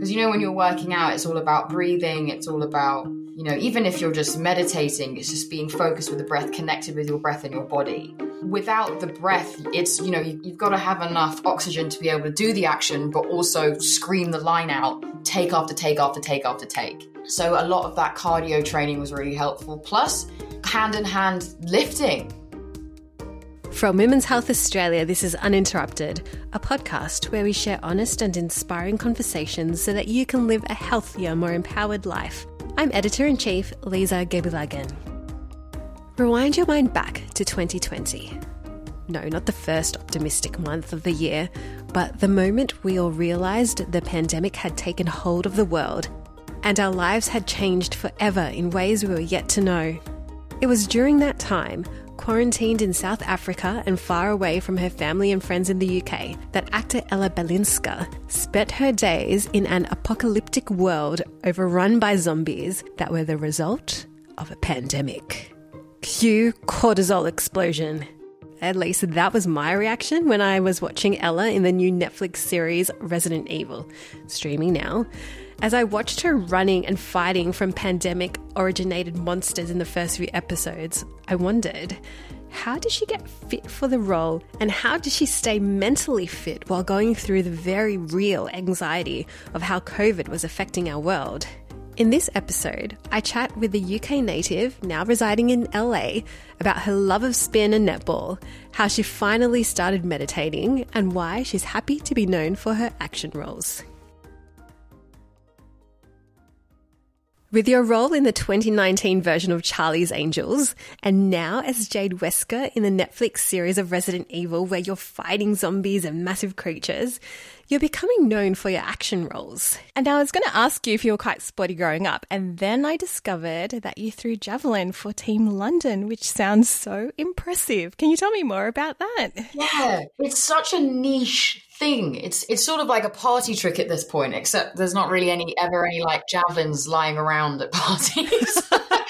Because you know, when you're working out, it's all about breathing, it's all about, you know, even if you're just meditating, it's just being focused with the breath, connected with your breath and your body. Without the breath, it's, you know, you, you've got to have enough oxygen to be able to do the action, but also scream the line out, take after take after take after take. So a lot of that cardio training was really helpful. Plus, hand in hand lifting. From Women's Health Australia, this is Uninterrupted, a podcast where we share honest and inspiring conversations so that you can live a healthier, more empowered life. I'm editor in chief Lisa Gebilagan. Rewind your mind back to 2020. No, not the first optimistic month of the year, but the moment we all realised the pandemic had taken hold of the world and our lives had changed forever in ways we were yet to know. It was during that time, quarantined in South Africa and far away from her family and friends in the UK, that actor Ella Balinska spent her days in an apocalyptic world overrun by zombies that were the result of a pandemic. Cue cortisol explosion. At least that was my reaction when I was watching Ella in the new Netflix series Resident Evil, streaming now. As I watched her running and fighting from pandemic originated monsters in the first few episodes, I wondered how did she get fit for the role and how did she stay mentally fit while going through the very real anxiety of how COVID was affecting our world? In this episode, I chat with the UK native, now residing in LA, about her love of spin and netball, how she finally started meditating, and why she's happy to be known for her action roles. With your role in the 2019 version of Charlie's Angels, and now as Jade Wesker in the Netflix series of Resident Evil, where you're fighting zombies and massive creatures, you're becoming known for your action roles. And now I was going to ask you if you were quite sporty growing up, and then I discovered that you threw javelin for Team London, which sounds so impressive. Can you tell me more about that? Yeah, it's such a niche thing. It's it's sort of like a party trick at this point, except there's not really any ever any like javelins lying around at parties.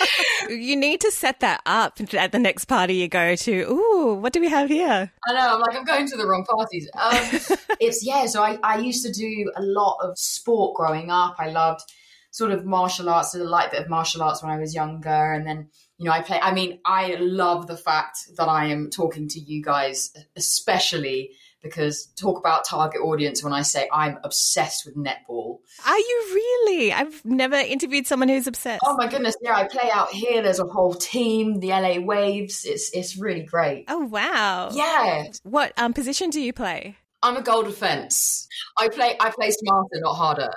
you need to set that up at the next party you go to. Ooh, what do we have here? I know. I'm like, I'm going to the wrong parties. Um, it's yeah. So I I used to do a lot of sport growing up. I loved sort of martial arts, a light bit of martial arts when I was younger, and then you know I play. I mean, I love the fact that I am talking to you guys, especially because talk about target audience when I say I'm obsessed with netball. Are you really? I've never interviewed someone who's obsessed. Oh my goodness, yeah, I play out here. There's a whole team, the LA Waves. It's it's really great. Oh wow. Yeah. What um, position do you play? I'm a goal defense. I play I play smarter, not harder.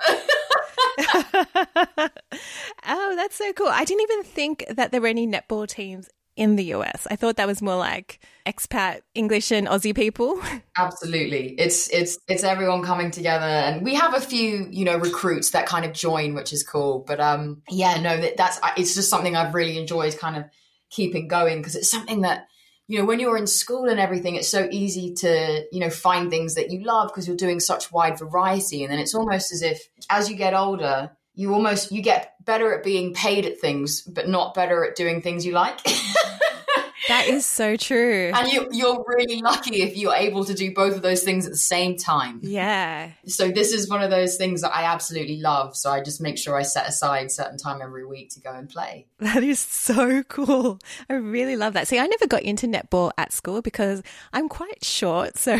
oh, that's so cool. I didn't even think that there were any netball teams in the US. I thought that was more like expat English and Aussie people. Absolutely. It's it's it's everyone coming together and we have a few, you know, recruits that kind of join, which is cool. But um yeah, no, that, that's it's just something I've really enjoyed kind of keeping going because it's something that you know when you're in school and everything it's so easy to you know find things that you love because you're doing such wide variety and then it's almost as if as you get older you almost you get better at being paid at things but not better at doing things you like that is so true. And you you're really lucky if you're able to do both of those things at the same time. Yeah. So this is one of those things that i absolutely love. So i just make sure i set aside certain time every week to go and play. That is so cool. I really love that. See i never got into netball at school because i'm quite short. So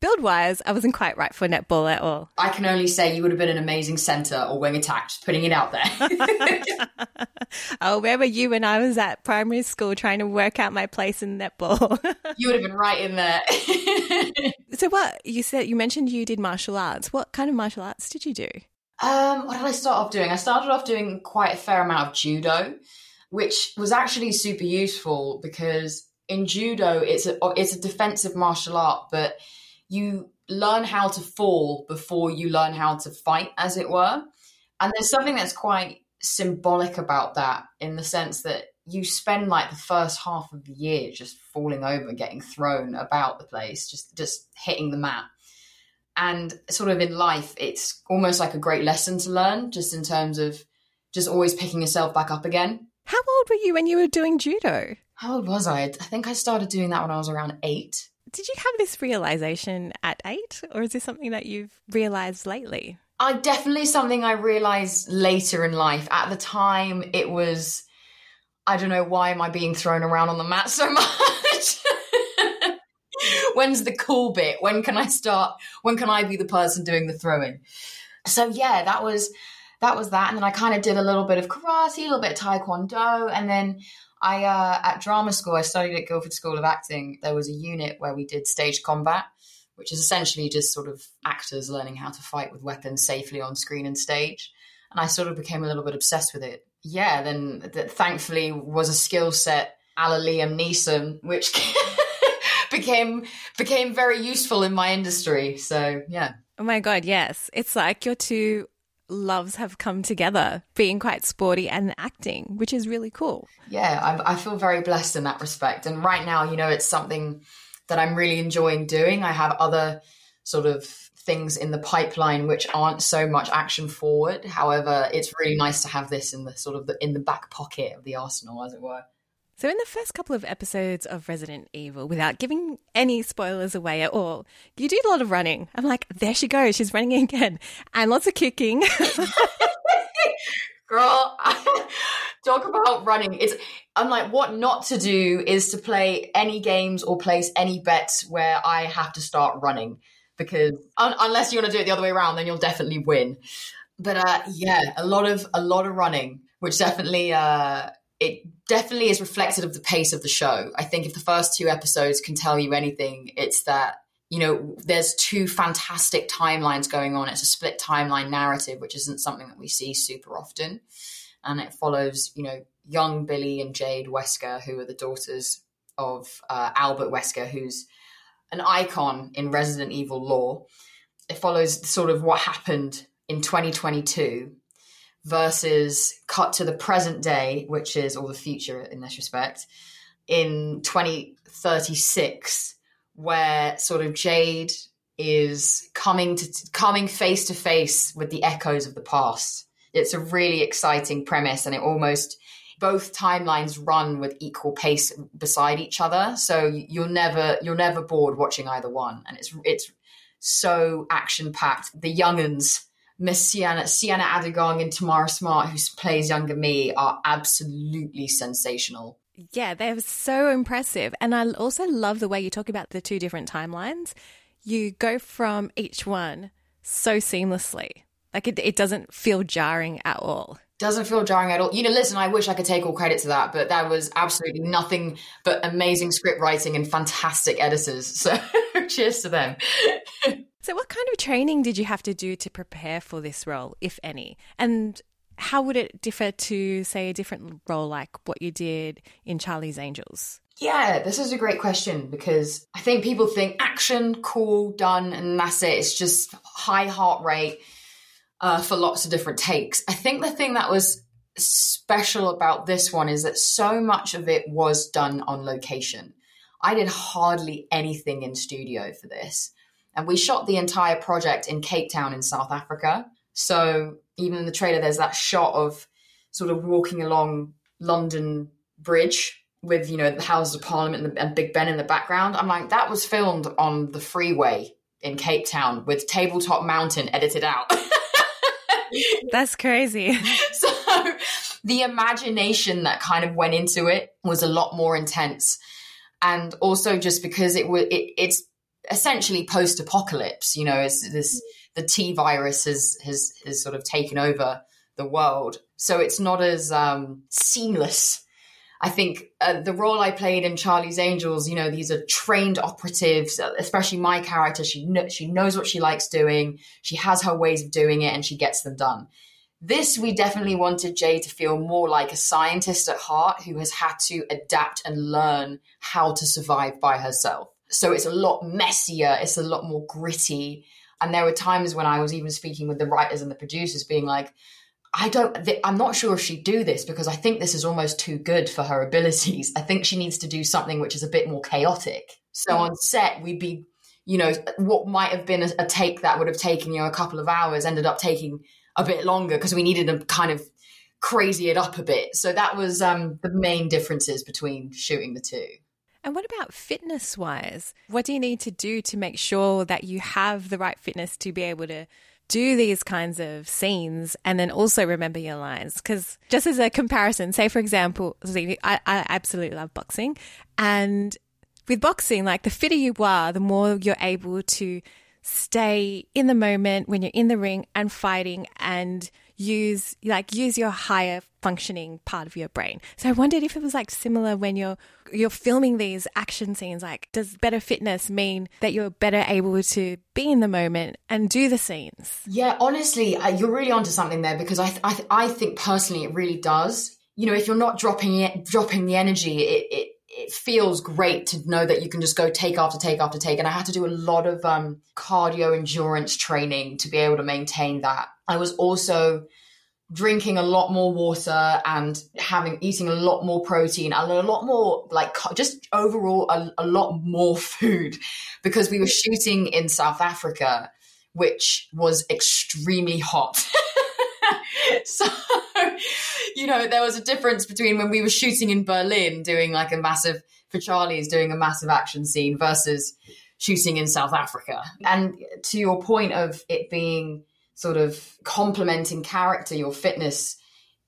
build wise, I wasn't quite right for netball at all. I can only say you would have been an amazing centre or wing attack, just putting it out there. oh, where were you when I was at primary school trying to work out my place in netball? you would have been right in there. so, what you said, you mentioned you did martial arts. What kind of martial arts did you do? Um, what did I start off doing? I started off doing quite a fair amount of judo, which was actually super useful because in judo it's a it's a defensive martial art, but you learn how to fall before you learn how to fight, as it were. And there's something that's quite symbolic about that in the sense that you spend like the first half of the year just falling over, getting thrown about the place, just just hitting the mat. And sort of in life, it's almost like a great lesson to learn, just in terms of just always picking yourself back up again. How old were you when you were doing judo? How old was I? I think I started doing that when I was around eight did you have this realization at eight, or is this something that you've realized lately? I definitely something I realized later in life. At the time, it was, I don't know, why am I being thrown around on the mat so much? When's the cool bit? When can I start? When can I be the person doing the throwing? So yeah, that was that was that. And then I kind of did a little bit of karate, a little bit of taekwondo, and then I uh, at drama school I studied at Guildford School of Acting. There was a unit where we did stage combat, which is essentially just sort of actors learning how to fight with weapons safely on screen and stage. And I sort of became a little bit obsessed with it. Yeah, then that thankfully was a skill set a la Liam Neeson, which became became very useful in my industry. So yeah. Oh my god, yes. It's like your two loves have come together, being quite sporty and acting, which is really cool. Yeah, I, I feel very blessed in that respect. And right now, you know, it's something that I'm really enjoying doing. I have other sort of things in the pipeline which aren't so much action forward. However, it's really nice to have this in the sort of the, in the back pocket of the arsenal, as it were. So, in the first couple of episodes of Resident Evil, without giving any spoilers away at all, you do a lot of running. I'm like, there she goes, she's running again, and lots of kicking. Girl, talk about running. It's I'm like, what not to do is to play any games or place any bets where I have to start running because un- unless you want to do it the other way around, then you'll definitely win. But uh, yeah, a lot of a lot of running, which definitely uh, it definitely is reflective of the pace of the show. I think if the first two episodes can tell you anything, it's that you know there's two fantastic timelines going on. It's a split timeline narrative, which isn't something that we see super often, and it follows you know young Billie and Jade Wesker, who are the daughters of uh, Albert Wesker, who's an icon in Resident Evil lore. It follows sort of what happened in 2022 versus cut to the present day, which is all the future in this respect, in 2036, where sort of Jade is coming to coming face to face with the echoes of the past. It's a really exciting premise, and it almost both timelines run with equal pace beside each other. So you're never you're never bored watching either one, and it's it's so action packed. The younguns Miss Siena, Siena Agudong and Tamara Smart, who plays younger me, are absolutely sensational. Yeah, they're so impressive. And I also love the way you talk about the two different timelines. You go from each one so seamlessly. Like it, it doesn't feel jarring at all. Doesn't feel jarring at all. You know, listen, I wish I could take all credit to that, but that was absolutely nothing but amazing script writing and fantastic editors. So cheers to them. So, what kind of training did you have to do to prepare for this role, if any? And how would it differ to, say, a different role like what you did in Charlie's Angels? Yeah, this is a great question because I think people think action, cool, done, and that's it. It's just high heart rate uh, for lots of different takes. I think the thing that was special about this one is that so much of it was done on location. I did hardly anything in studio for this. And we shot the entire project in Cape Town in South Africa. So even in the trailer, there's that shot of sort of walking along London Bridge with, you know, the Houses of Parliament and, the, and Big Ben in the background. I'm like, that was filmed on the freeway in Cape Town with Tabletop Mountain edited out. That's crazy. so the imagination that kind of went into it was a lot more intense. And also just because it was it, it's essentially post-apocalypse. You know, it's this the T virus has has has sort of taken over the world, so it's not as um, seamless. I think uh, the role I played in Charlie's Angels, you know, these are trained operatives. Especially my character, she kn- she knows what she likes doing. She has her ways of doing it, and she gets them done. This, we definitely wanted Jay to feel more like a scientist at heart who has had to adapt and learn how to survive by herself. So it's a lot messier, it's a lot more gritty. And there were times when I was even speaking with the writers and the producers, being like, I don't, I'm not sure if she'd do this because I think this is almost too good for her abilities. I think she needs to do something which is a bit more chaotic. So mm. on set, we'd be, you know, what might have been a, a take that would have taken, you know, a couple of hours ended up taking a bit longer because we needed to kind of crazy it up a bit. So that was um, the main differences between shooting the two. And what about fitness wise? What do you need to do to make sure that you have the right fitness to be able to do these kinds of scenes and then also remember your lines. Because just as a comparison, say for example, I, I absolutely love boxing, and with boxing, like the fitter you are, the more you're able to stay in the moment when you're in the ring and fighting and use like use your higher functioning part of your brain. So I wondered if it was like similar when you're you're filming these action scenes like does better fitness mean that you're better able to be in the moment and do the scenes? Yeah, honestly, uh, you're really onto something there because I I, I think personally it really does. You know, if you're not dropping it dropping the energy, it, it it feels great to know that you can just go take after take after take. And I had to do a lot of um, cardio endurance training to be able to maintain that. I was also drinking a lot more water and having eating a lot more protein and a lot more like just overall a, a lot more food because we were shooting in South Africa which was extremely hot so you know there was a difference between when we were shooting in Berlin doing like a massive for Charlie's doing a massive action scene versus shooting in South Africa and to your point of it being sort of complementing character, your fitness,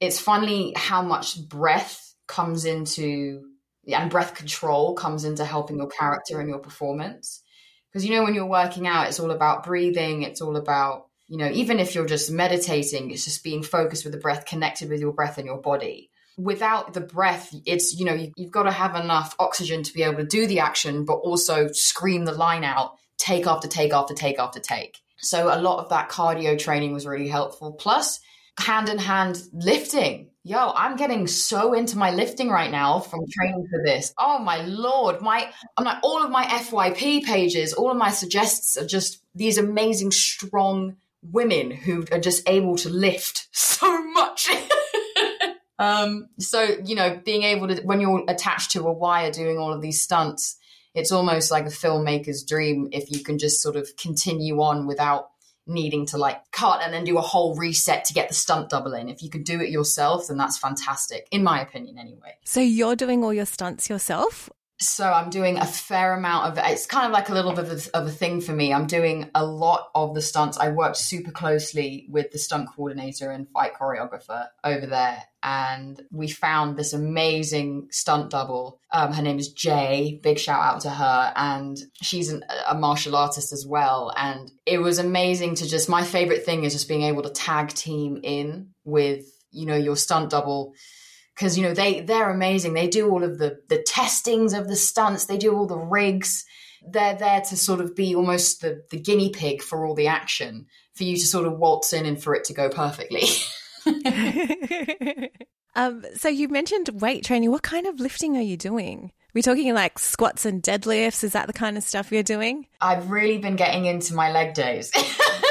it's funny how much breath comes into and breath control comes into helping your character and your performance. Because you know, when you're working out, it's all about breathing, it's all about, you know, even if you're just meditating, it's just being focused with the breath, connected with your breath and your body. Without the breath, it's, you know, you, you've got to have enough oxygen to be able to do the action, but also scream the line out, take after take after take after take. So a lot of that cardio training was really helpful. Plus, hand in hand lifting. Yo, I'm getting so into my lifting right now from training for this. Oh my lord, my I'm like all of my FYP pages, all of my suggests are just these amazing strong women who are just able to lift so much. um so, you know, being able to when you're attached to a wire doing all of these stunts, it's almost like a filmmaker's dream if you can just sort of continue on without needing to like cut and then do a whole reset to get the stunt double in. If you can do it yourself, then that's fantastic, in my opinion, anyway. So you're doing all your stunts yourself? So I'm doing a fair amount of it's kind of like a little bit of a, of a thing for me. I'm doing a lot of the stunts. I worked super closely with the stunt coordinator and fight choreographer over there, and we found this amazing stunt double. Um, her name is Jay. Big shout out to her, and she's an, a martial artist as well. And it was amazing to just. My favorite thing is just being able to tag team in with you know your stunt double because you know they they're amazing. They do all of the the testings of the stunts. They do all the rigs. They're there to sort of be almost the the guinea pig for all the action for you to sort of waltz in and for it to go perfectly. um, so you mentioned weight training. What kind of lifting are you doing? We're talking like squats and deadlifts. Is that the kind of stuff you're doing? I've really been getting into my leg days.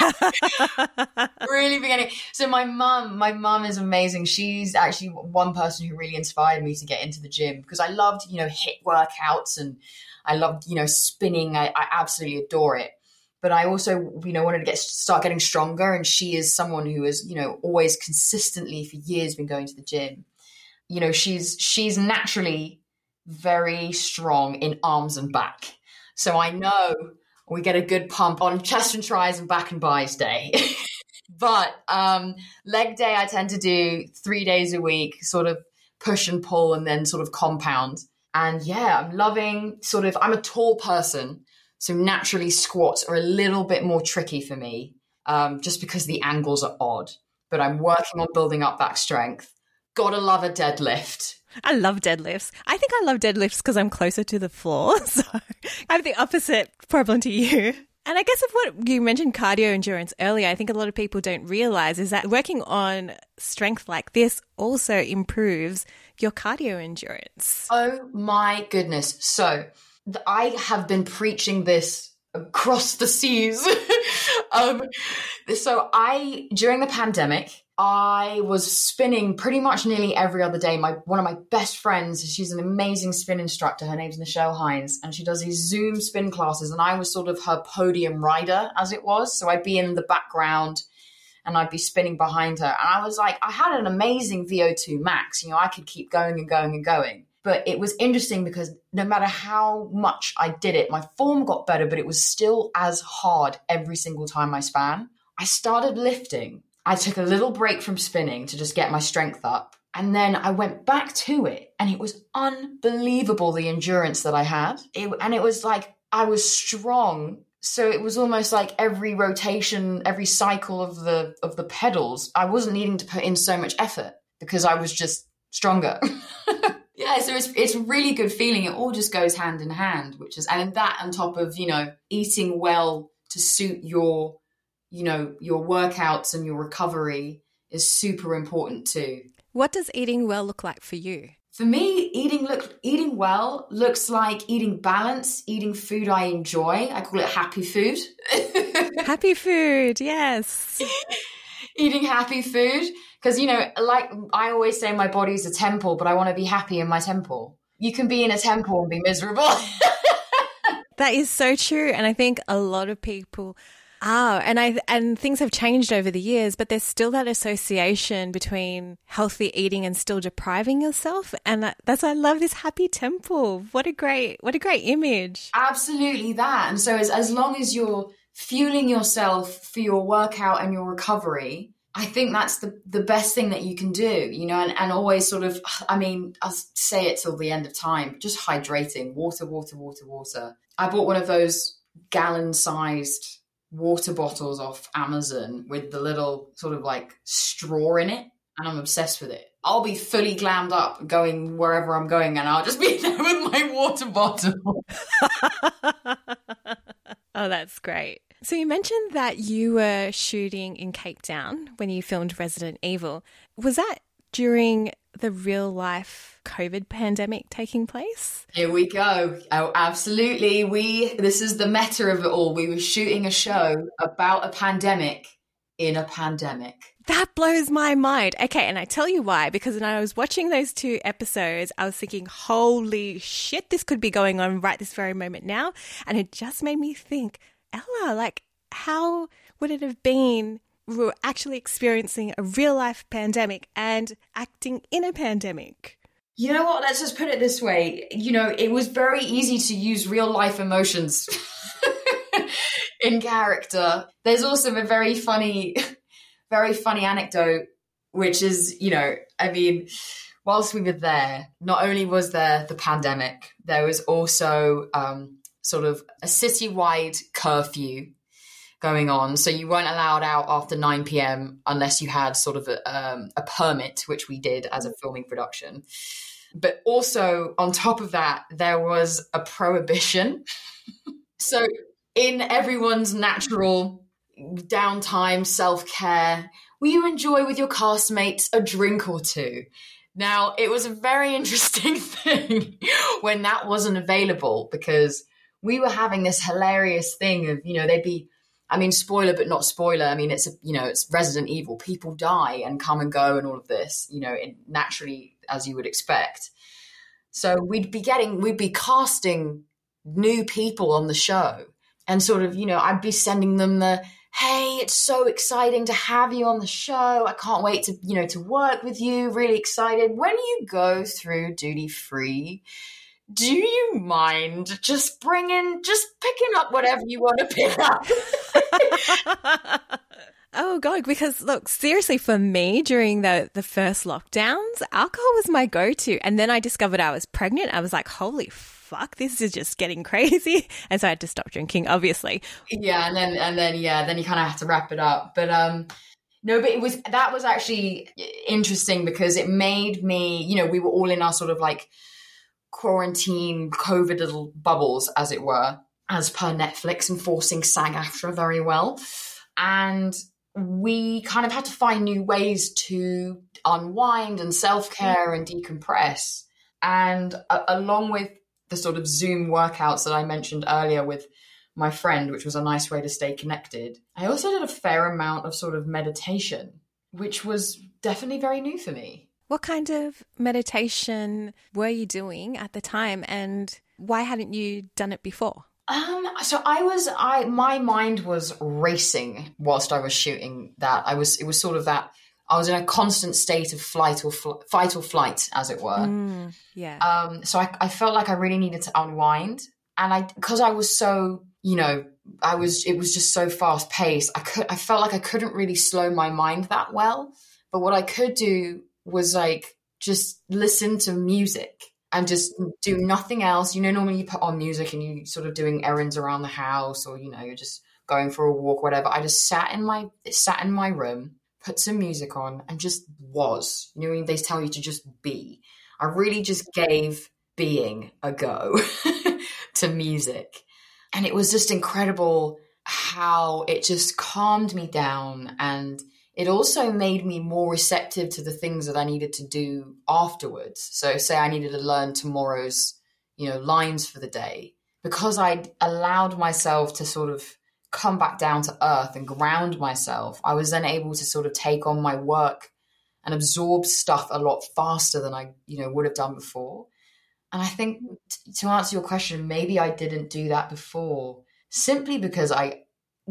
really beginning. So my mum, my mum is amazing. She's actually one person who really inspired me to get into the gym because I loved, you know, HIIT workouts and I loved, you know, spinning. I, I absolutely adore it. But I also, you know, wanted to get start getting stronger. And she is someone who has, you know, always consistently for years been going to the gym. You know, she's she's naturally very strong in arms and back. So I know we get a good pump on chest and tris and back and bis day. but um, leg day, I tend to do three days a week, sort of push and pull and then sort of compound. And yeah, I'm loving sort of, I'm a tall person. So naturally, squats are a little bit more tricky for me um, just because the angles are odd. But I'm working on building up back strength. Gotta love a deadlift. I love deadlifts. I think I love deadlifts because I'm closer to the floor. So I have the opposite problem to you. And I guess of what you mentioned cardio endurance earlier, I think a lot of people don't realize is that working on strength like this also improves your cardio endurance. Oh my goodness. So I have been preaching this across the seas. um, so I, during the pandemic, I was spinning pretty much nearly every other day. My one of my best friends, she's an amazing spin instructor. Her name's Michelle Hines, and she does these Zoom spin classes. And I was sort of her podium rider, as it was. So I'd be in the background, and I'd be spinning behind her. And I was like, I had an amazing VO2 max. You know, I could keep going and going and going. But it was interesting because no matter how much I did it, my form got better, but it was still as hard every single time I span. I started lifting. I took a little break from spinning to just get my strength up. And then I went back to it, and it was unbelievable the endurance that I had. It, and it was like I was strong. So it was almost like every rotation, every cycle of the of the pedals, I wasn't needing to put in so much effort because I was just stronger. yeah, so it's it's really good feeling. It all just goes hand in hand, which is and that on top of you know eating well to suit your you know your workouts and your recovery is super important too. What does eating well look like for you? For me, eating look eating well looks like eating balance, eating food I enjoy. I call it happy food. happy food, yes. eating happy food because you know, like I always say, my body's a temple, but I want to be happy in my temple. You can be in a temple and be miserable. that is so true, and I think a lot of people Ah, and I and things have changed over the years, but there's still that association between healthy eating and still depriving yourself, and that, that's I love this happy temple. What a great what a great image. Absolutely that. And so as as long as you're fueling yourself for your workout and your recovery, I think that's the the best thing that you can do, you know, and, and always sort of I mean, I'll say it till the end of time, just hydrating, water, water, water, water. I bought one of those gallon sized water bottles off Amazon with the little sort of like straw in it, and I'm obsessed with it. I'll be fully glammed up going wherever I'm going, and I'll just be there with my water bottle. oh, that's great. So, you mentioned that you were shooting in Cape Town when you filmed Resident Evil. Was that during the real life COVID pandemic taking place? Here we go. Oh, absolutely. We this is the meta of it all. We were shooting a show about a pandemic in a pandemic. That blows my mind. Okay, and I tell you why because when I was watching those two episodes, I was thinking, "Holy shit, this could be going on right this very moment now." And it just made me think, Ella, like how would it have been we were actually experiencing a real life pandemic and acting in a pandemic. You know what? Let's just put it this way. You know, it was very easy to use real life emotions in character. There's also a very funny, very funny anecdote, which is, you know, I mean, whilst we were there, not only was there the pandemic, there was also um, sort of a citywide curfew going on. So you weren't allowed out after 9 p.m. unless you had sort of a, um, a permit, which we did as a filming production. But also, on top of that, there was a prohibition. so, in everyone's natural downtime, self care, will you enjoy with your castmates a drink or two? Now, it was a very interesting thing when that wasn't available because we were having this hilarious thing of, you know, they'd be I mean, spoiler, but not spoiler. I mean, it's a, you know, it's Resident Evil. People die and come and go and all of this, you know, naturally as you would expect. So we'd be getting, we'd be casting new people on the show and sort of, you know, I'd be sending them the, hey, it's so exciting to have you on the show. I can't wait to, you know, to work with you. Really excited. When you go through duty free, do you mind just bringing, just picking up whatever you want to pick up? oh god, because look, seriously, for me during the the first lockdowns, alcohol was my go to, and then I discovered I was pregnant. I was like, holy fuck, this is just getting crazy, and so I had to stop drinking, obviously. Yeah, and then and then yeah, then you kind of have to wrap it up, but um. No, but it was that was actually interesting because it made me, you know, we were all in our sort of like quarantine COVID little bubbles, as it were as per Netflix, enforcing SAG AFTRA very well. And we kind of had to find new ways to unwind and self care and decompress. And along with the sort of Zoom workouts that I mentioned earlier with my friend, which was a nice way to stay connected, I also did a fair amount of sort of meditation, which was definitely very new for me. What kind of meditation were you doing at the time and why hadn't you done it before? Um, so I was, I my mind was racing whilst I was shooting that. I was, it was sort of that I was in a constant state of flight or fl- fight or flight, as it were. Mm, yeah. Um, so I, I felt like I really needed to unwind, and I because I was so you know I was it was just so fast paced. I could I felt like I couldn't really slow my mind that well. But what I could do was like just listen to music and just do nothing else. You know, normally you put on music and you sort of doing errands around the house, or you know, you're just going for a walk, whatever. I just sat in my sat in my room, put some music on, and just was. You know, they tell you to just be. I really just gave being a go to music, and it was just incredible how it just calmed me down and it also made me more receptive to the things that I needed to do afterwards. So, say I needed to learn tomorrow's, you know, lines for the day, because I'd allowed myself to sort of come back down to earth and ground myself, I was then able to sort of take on my work and absorb stuff a lot faster than I, you know, would have done before. And I think t- to answer your question, maybe I didn't do that before simply because I,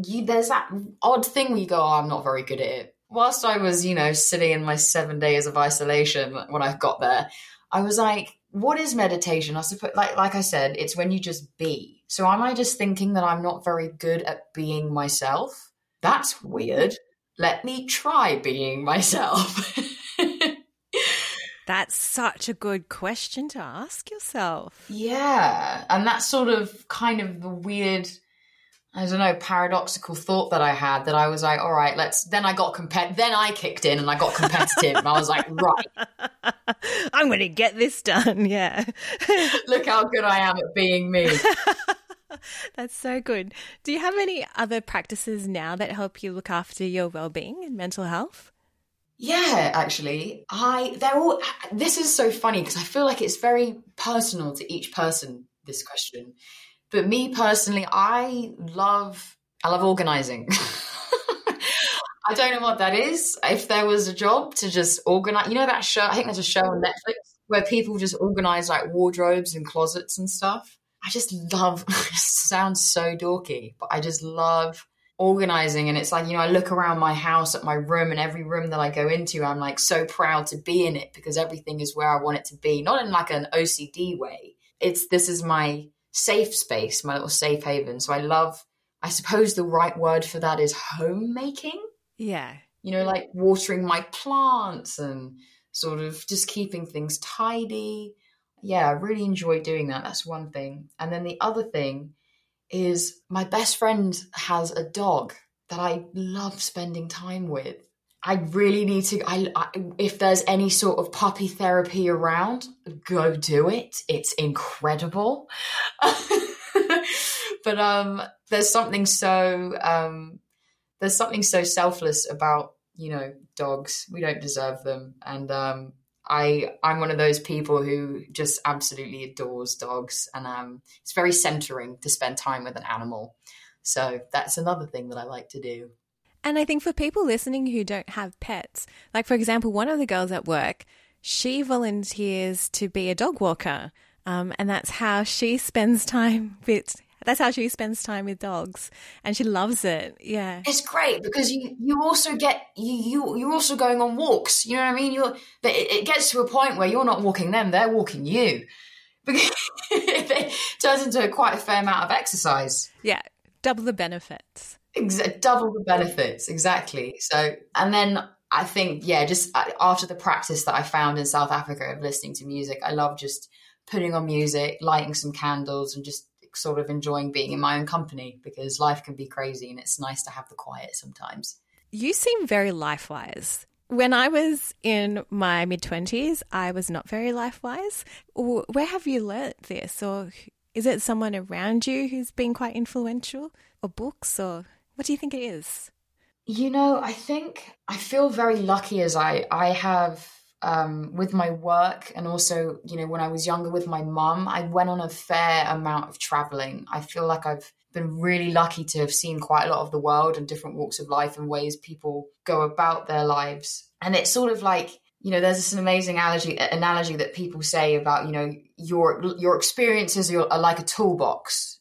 you, there's that odd thing where you go, oh, I'm not very good at it whilst I was, you know, sitting in my seven days of isolation when I got there, I was like, what is meditation? I suppose, like, like I said, it's when you just be. So am I just thinking that I'm not very good at being myself? That's weird. Let me try being myself. That's such a good question to ask yourself. Yeah. And that's sort of kind of the weird I don't know, paradoxical thought that I had that I was like, all right, let's. Then I got compet. Then I kicked in and I got competitive. and I was like, right, I'm going to get this done. Yeah. look how good I am at being me. That's so good. Do you have any other practices now that help you look after your well-being and mental health? Yeah, actually, I they're all. This is so funny because I feel like it's very personal to each person. This question but me personally, I love I love organizing. I don't know what that is. If there was a job to just organize, you know that show. I think there's a show on Netflix where people just organize like wardrobes and closets and stuff. I just love. sounds so dorky, but I just love organizing. And it's like you know, I look around my house at my room, and every room that I go into, I'm like so proud to be in it because everything is where I want it to be. Not in like an OCD way. It's this is my safe space, my little safe haven. So I love, I suppose the right word for that is homemaking. Yeah. You know, like watering my plants and sort of just keeping things tidy. Yeah, I really enjoy doing that. That's one thing. And then the other thing is my best friend has a dog that I love spending time with. I really need to. I, I, if there's any sort of puppy therapy around, go do it. It's incredible. but um, there's something so um, there's something so selfless about you know dogs. We don't deserve them, and um, I I'm one of those people who just absolutely adores dogs, and um, it's very centering to spend time with an animal. So that's another thing that I like to do. And I think for people listening who don't have pets, like for example, one of the girls at work, she volunteers to be a dog walker. Um, and that's how she spends time with that's how she spends time with dogs. And she loves it. Yeah. It's great because you you also get you, you you're also going on walks. You know what i mean? You're but it, it gets to a point where you're not walking them they're walking you. Because it turns into quite a fair amount of exercise. Yeah. Double the benefits Double the benefits, exactly. So, and then I think, yeah, just uh, after the practice that I found in South Africa of listening to music, I love just putting on music, lighting some candles, and just sort of enjoying being in my own company because life can be crazy and it's nice to have the quiet sometimes. You seem very life wise. When I was in my mid 20s, I was not very life wise. Where have you learnt this? Or is it someone around you who's been quite influential? Or books? Or what do you think it is? You know, I think I feel very lucky as I I have um, with my work and also, you know, when I was younger with my mum, I went on a fair amount of traveling. I feel like I've been really lucky to have seen quite a lot of the world and different walks of life and ways people go about their lives. And it's sort of like you know, there's this amazing analogy analogy that people say about, you know, your your experiences are, like a toolbox.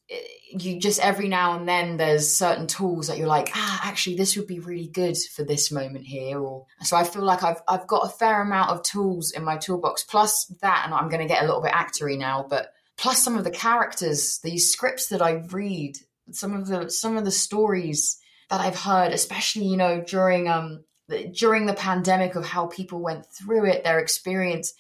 You just every now and then there's certain tools that you're like, ah, actually, this would be really good for this moment here. Or so I feel like I've I've got a fair amount of tools in my toolbox. Plus that, and I'm going to get a little bit actory now, but plus some of the characters, these scripts that I read, some of the some of the stories that I've heard, especially you know during um during the pandemic of how people went through it, their experience,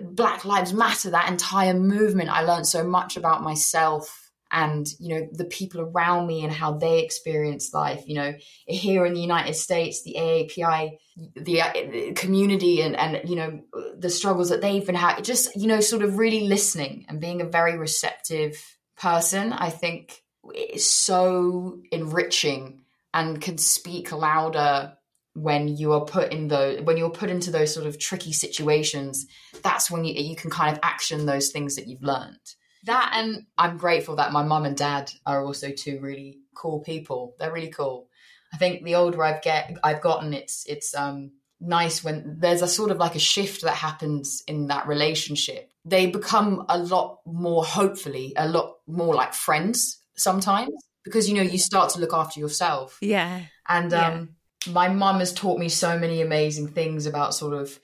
Black Lives Matter, that entire movement. I learned so much about myself and you know the people around me and how they experience life. You know, here in the United States, the AAPI, the uh, community, and and you know the struggles that they've been having. Just you know, sort of really listening and being a very receptive person. I think is so enriching and can speak louder when you are put in the when you're put into those sort of tricky situations that's when you, you can kind of action those things that you've learned that and i'm grateful that my mum and dad are also two really cool people. They're really cool. I think the older i've get i've gotten it's it's um nice when there's a sort of like a shift that happens in that relationship. They become a lot more hopefully a lot more like friends sometimes because you know you start to look after yourself. Yeah. And um my mum has taught me so many amazing things about sort of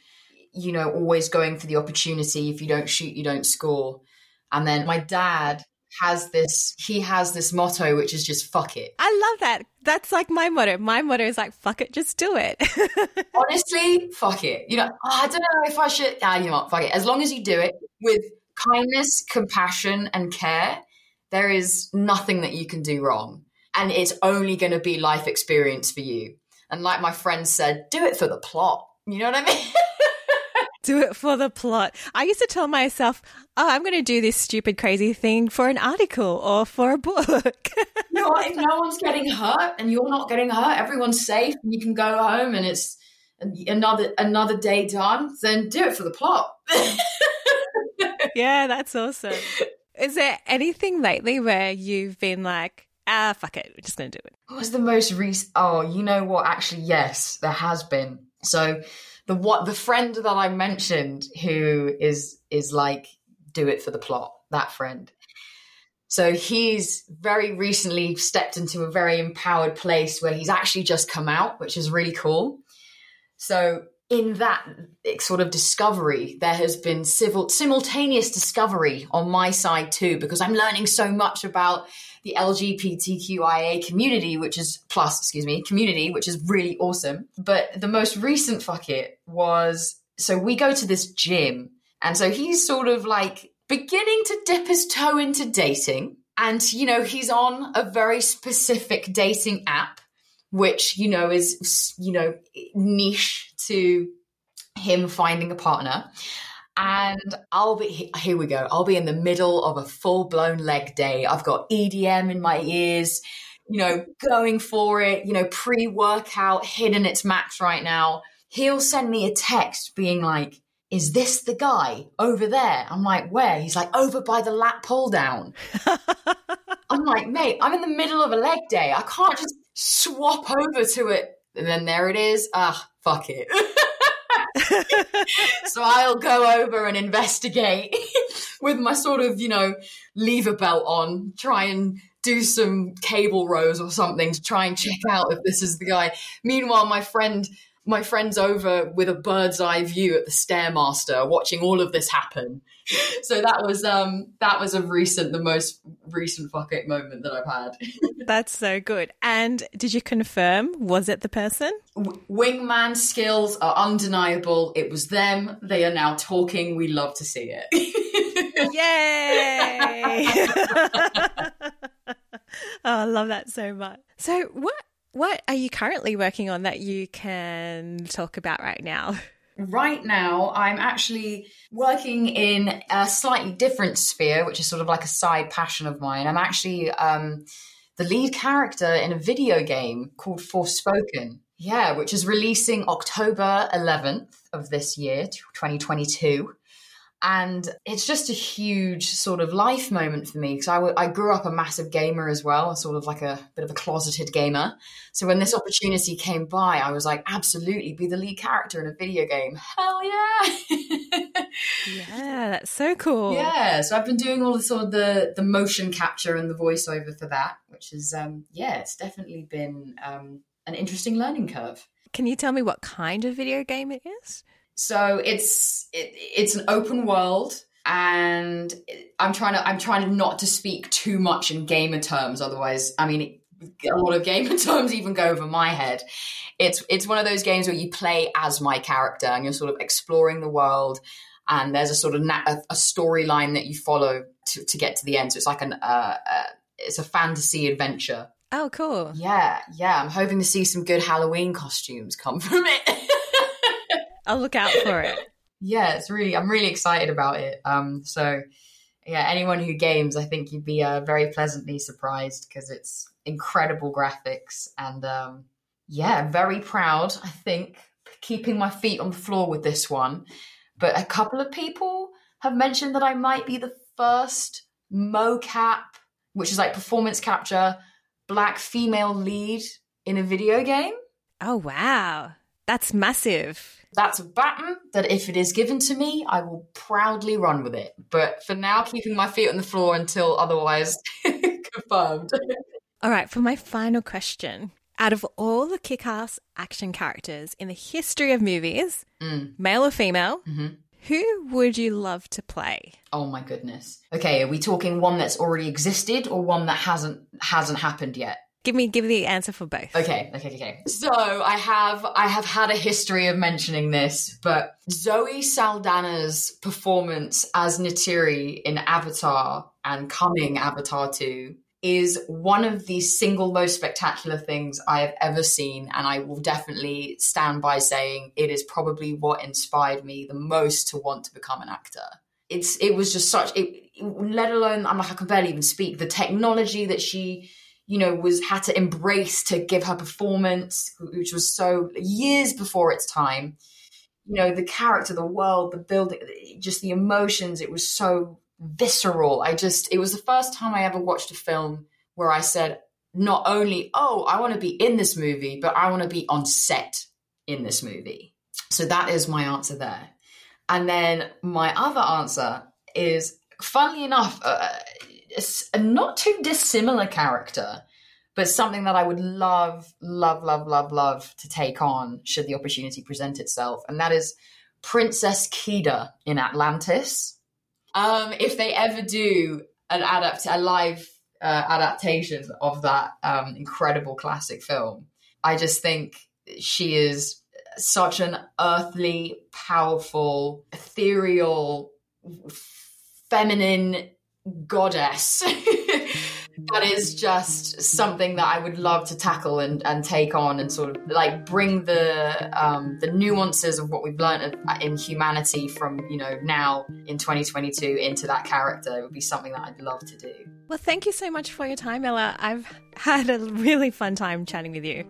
you know always going for the opportunity. If you don't shoot you don't score and then my dad has this he has this motto which is just fuck it. I love that. That's like my motto. My motto is like fuck it just do it. Honestly fuck it. You know oh, i don't know if i should ah, you know what fuck it. As long as you do it with kindness compassion and care there is nothing that you can do wrong. And it's only going to be life experience for you. And like my friend said, do it for the plot. You know what I mean? do it for the plot. I used to tell myself, oh, I'm going to do this stupid, crazy thing for an article or for a book. you know what? If no one's getting hurt and you're not getting hurt, everyone's safe and you can go home and it's another another day done, then do it for the plot. yeah, that's awesome. Is there anything lately where you've been like, ah, fuck it, we're just going to do it. What was the most recent? Oh, you know what? Actually, yes, there has been. So the what the friend that I mentioned who is is like do it for the plot. That friend. So he's very recently stepped into a very empowered place where he's actually just come out, which is really cool. So in that sort of discovery, there has been civil simultaneous discovery on my side too, because I'm learning so much about the LGBTQIA community, which is plus, excuse me, community, which is really awesome. But the most recent fuck it was so we go to this gym, and so he's sort of like beginning to dip his toe into dating. And, you know, he's on a very specific dating app, which, you know, is, you know, niche to him finding a partner and I'll be here we go. I'll be in the middle of a full blown leg day. I've got EDM in my ears, you know, going for it, you know, pre workout, hitting its max right now. He'll send me a text being like, is this the guy over there? I'm like, where? He's like, over by the lat pull down. I'm like, mate, I'm in the middle of a leg day. I can't just swap over to it. And then there it is. Ah, fuck it. so I'll go over and investigate with my sort of, you know, lever belt on, try and do some cable rows or something to try and check out if this is the guy. Meanwhile, my friend my friend's over with a bird's eye view at the stairmaster watching all of this happen. So that was um that was a recent the most recent fuck it moment that i've had. That's so good. And did you confirm was it the person? W- wingman skills are undeniable. It was them. They are now talking. We love to see it. Yay! Oh i love that so much. So what what are you currently working on that you can talk about right now? Right now, I'm actually working in a slightly different sphere, which is sort of like a side passion of mine. I'm actually um, the lead character in a video game called Forspoken. Yeah, which is releasing October 11th of this year, 2022. And it's just a huge sort of life moment for me because I, w- I grew up a massive gamer as well, sort of like a bit of a closeted gamer. So when this opportunity came by, I was like, absolutely, be the lead character in a video game. Hell yeah. yeah, that's so cool. Yeah, so I've been doing all the sort of the, the motion capture and the voiceover for that, which is, um, yeah, it's definitely been um, an interesting learning curve. Can you tell me what kind of video game it is? So it's it, it's an open world, and I'm trying to I'm trying to not to speak too much in gamer terms. Otherwise, I mean, a lot of gamer terms even go over my head. It's it's one of those games where you play as my character and you're sort of exploring the world, and there's a sort of na- a, storyline that you follow to, to get to the end. So it's like an uh, uh, it's a fantasy adventure. Oh, cool. Yeah, yeah. I'm hoping to see some good Halloween costumes come from it. I'll look out for it. yeah, it's really I'm really excited about it. Um, so yeah, anyone who games, I think you'd be uh, very pleasantly surprised because it's incredible graphics and um, yeah, very proud. I think keeping my feet on the floor with this one, but a couple of people have mentioned that I might be the first mocap, which is like performance capture, black female lead in a video game. Oh wow, that's massive that's a baton that if it is given to me, I will proudly run with it. But for now, keeping my feet on the floor until otherwise confirmed. All right, for my final question. Out of all the kick ass action characters in the history of movies, mm. male or female, mm-hmm. who would you love to play? Oh my goodness. Okay, are we talking one that's already existed or one that hasn't hasn't happened yet? Give me give me the answer for both. Okay, okay, okay. So I have I have had a history of mentioning this, but Zoe Saldana's performance as Neytiri in Avatar and coming Avatar 2 is one of the single most spectacular things I have ever seen, and I will definitely stand by saying it is probably what inspired me the most to want to become an actor. It's it was just such it, let alone I'm like I can barely even speak. The technology that she you know, was had to embrace to give her performance, which was so years before its time. You know, the character, the world, the building, just the emotions. It was so visceral. I just, it was the first time I ever watched a film where I said, not only, oh, I want to be in this movie, but I want to be on set in this movie. So that is my answer there. And then my other answer is, funnily enough, uh, a not too dissimilar character, but something that I would love, love, love, love, love to take on should the opportunity present itself. And that is Princess Kida in Atlantis. Um, if they ever do an adapt a live uh, adaptation of that um, incredible classic film, I just think she is such an earthly, powerful, ethereal, feminine goddess that is just something that I would love to tackle and, and take on and sort of like bring the um, the nuances of what we've learned in humanity from you know now in 2022 into that character it would be something that I'd love to do. Well, thank you so much for your time, Ella. I've had a really fun time chatting with you.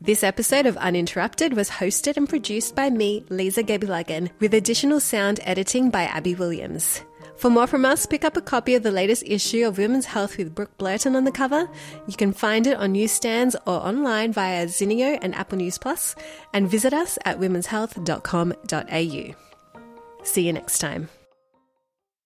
This episode of Uninterrupted was hosted and produced by me, Lisa Gebilagan, with additional sound editing by Abby Williams. For more from us, pick up a copy of the latest issue of Women's Health with Brooke Blurton on the cover. You can find it on newsstands or online via Zinio and Apple News Plus, and visit us at womenshealth.com.au. See you next time.